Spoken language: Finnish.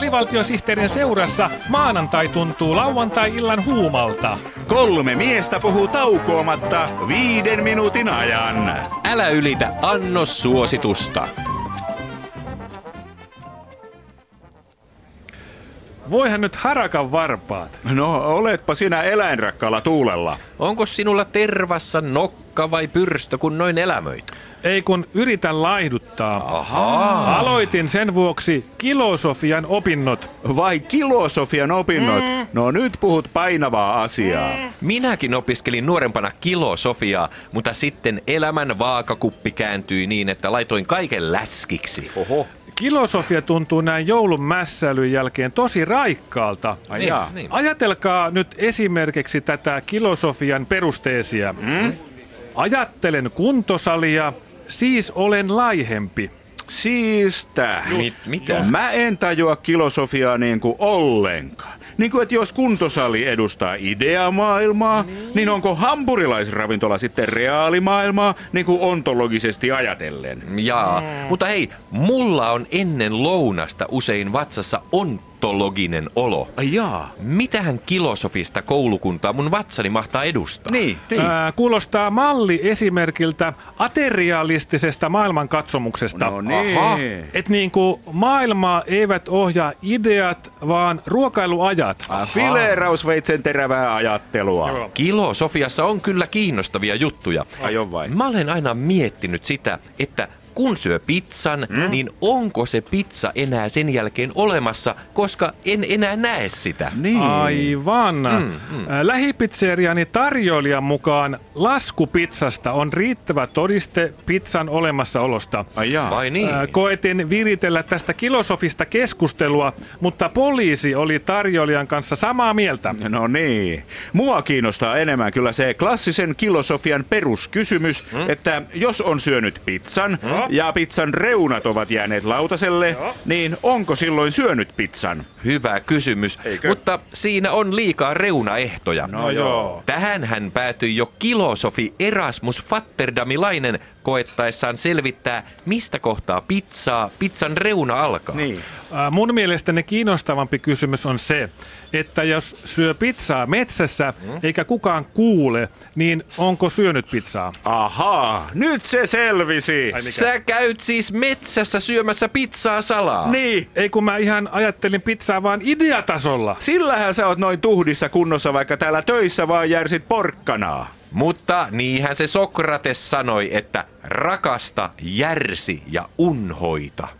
Alivaltiosihteerin seurassa maanantai tuntuu lauantai-illan huumalta. Kolme miestä puhuu taukoamatta viiden minuutin ajan. Älä ylitä annos suositusta. Voihan nyt harakan varpaat. No, oletpa sinä eläinrakkaalla tuulella. Onko sinulla tervassa nokka vai pyrstö, kun noin elämöit? Ei kun yritän laihduttaa. Ahaa. Aloitin sen vuoksi kilosofian opinnot. Vai kilosofian opinnot? Mm. No nyt puhut painavaa asiaa. Mm. Minäkin opiskelin nuorempana kilosofiaa, mutta sitten elämän vaakakuppi kääntyi niin, että laitoin kaiken läskiksi. Oho. Kilosofia tuntuu näin joulun mässäilyn jälkeen tosi raikkaalta. Ai niin, niin. Ajatelkaa nyt esimerkiksi tätä kilosofian perusteesia. Mm? Ajattelen kuntosalia, siis olen laihempi. Siis tää. Mit, mitä? Mä en tajua kilosofiaa niin kuin ollenkaan. Niin kuin, että jos kuntosali edustaa ideamaailmaa, niin, niin onko hampurilaisravintola sitten reaalimaailmaa, niin kuin ontologisesti ajatellen? Jaa, mm. mutta hei, mulla on ennen lounasta usein vatsassa on patologinen olo. Ai jaa. Mitähän kilosofista koulukuntaa mun vatsani mahtaa edustaa? Niin, niin. Ää, kuulostaa malli esimerkiltä aterialistisesta maailmankatsomuksesta. No niin. Aha. Et niin kuin maailmaa eivät ohjaa ideat, vaan ruokailuajat. Fileerausveitsen terävää ajattelua. Joo. Kilosofiassa on kyllä kiinnostavia juttuja. Ai on vai? Mä olen aina miettinyt sitä, että kun syö pizzan, mm? niin onko se pizza enää sen jälkeen olemassa, koska en enää näe sitä. Niin. Aivan. Mm, mm. Lähipizzeriani tarjoilijan mukaan lasku pizzasta on riittävä todiste pizzan olemassaolosta. Ai jaa. Vai niin? Koetin viritellä tästä kilosofista keskustelua, mutta poliisi oli tarjoilijan kanssa samaa mieltä. No niin. Mua kiinnostaa enemmän kyllä se klassisen kilosofian peruskysymys, mm? että jos on syönyt pizzan, mm? ja pizzan reunat ovat jääneet lautaselle, Joo. niin onko silloin syönyt pizzan? Hyvä kysymys, Eikö? mutta siinä on liikaa reunaehtoja. No joo. Tähän hän päätyi jo kilosofi Erasmus Fatterdamilainen koettaessaan selvittää, mistä kohtaa pizzaa pizzan reuna alkaa. Niin. Äh, mun mielestäni kiinnostavampi kysymys on se, että jos syö pizzaa metsässä mm. eikä kukaan kuule, niin onko syönyt pizzaa? Ahaa, nyt se selvisi. Sä käyt siis metsässä syömässä pizzaa salaa. Niin. Ei kun mä ihan ajattelin pizzaa vaan ideatasolla. Sillähän sä oot noin tuhdissa kunnossa, vaikka täällä töissä vaan järsit porkkanaa. Mutta niinhän se Sokrates sanoi, että rakasta, järsi ja unhoita.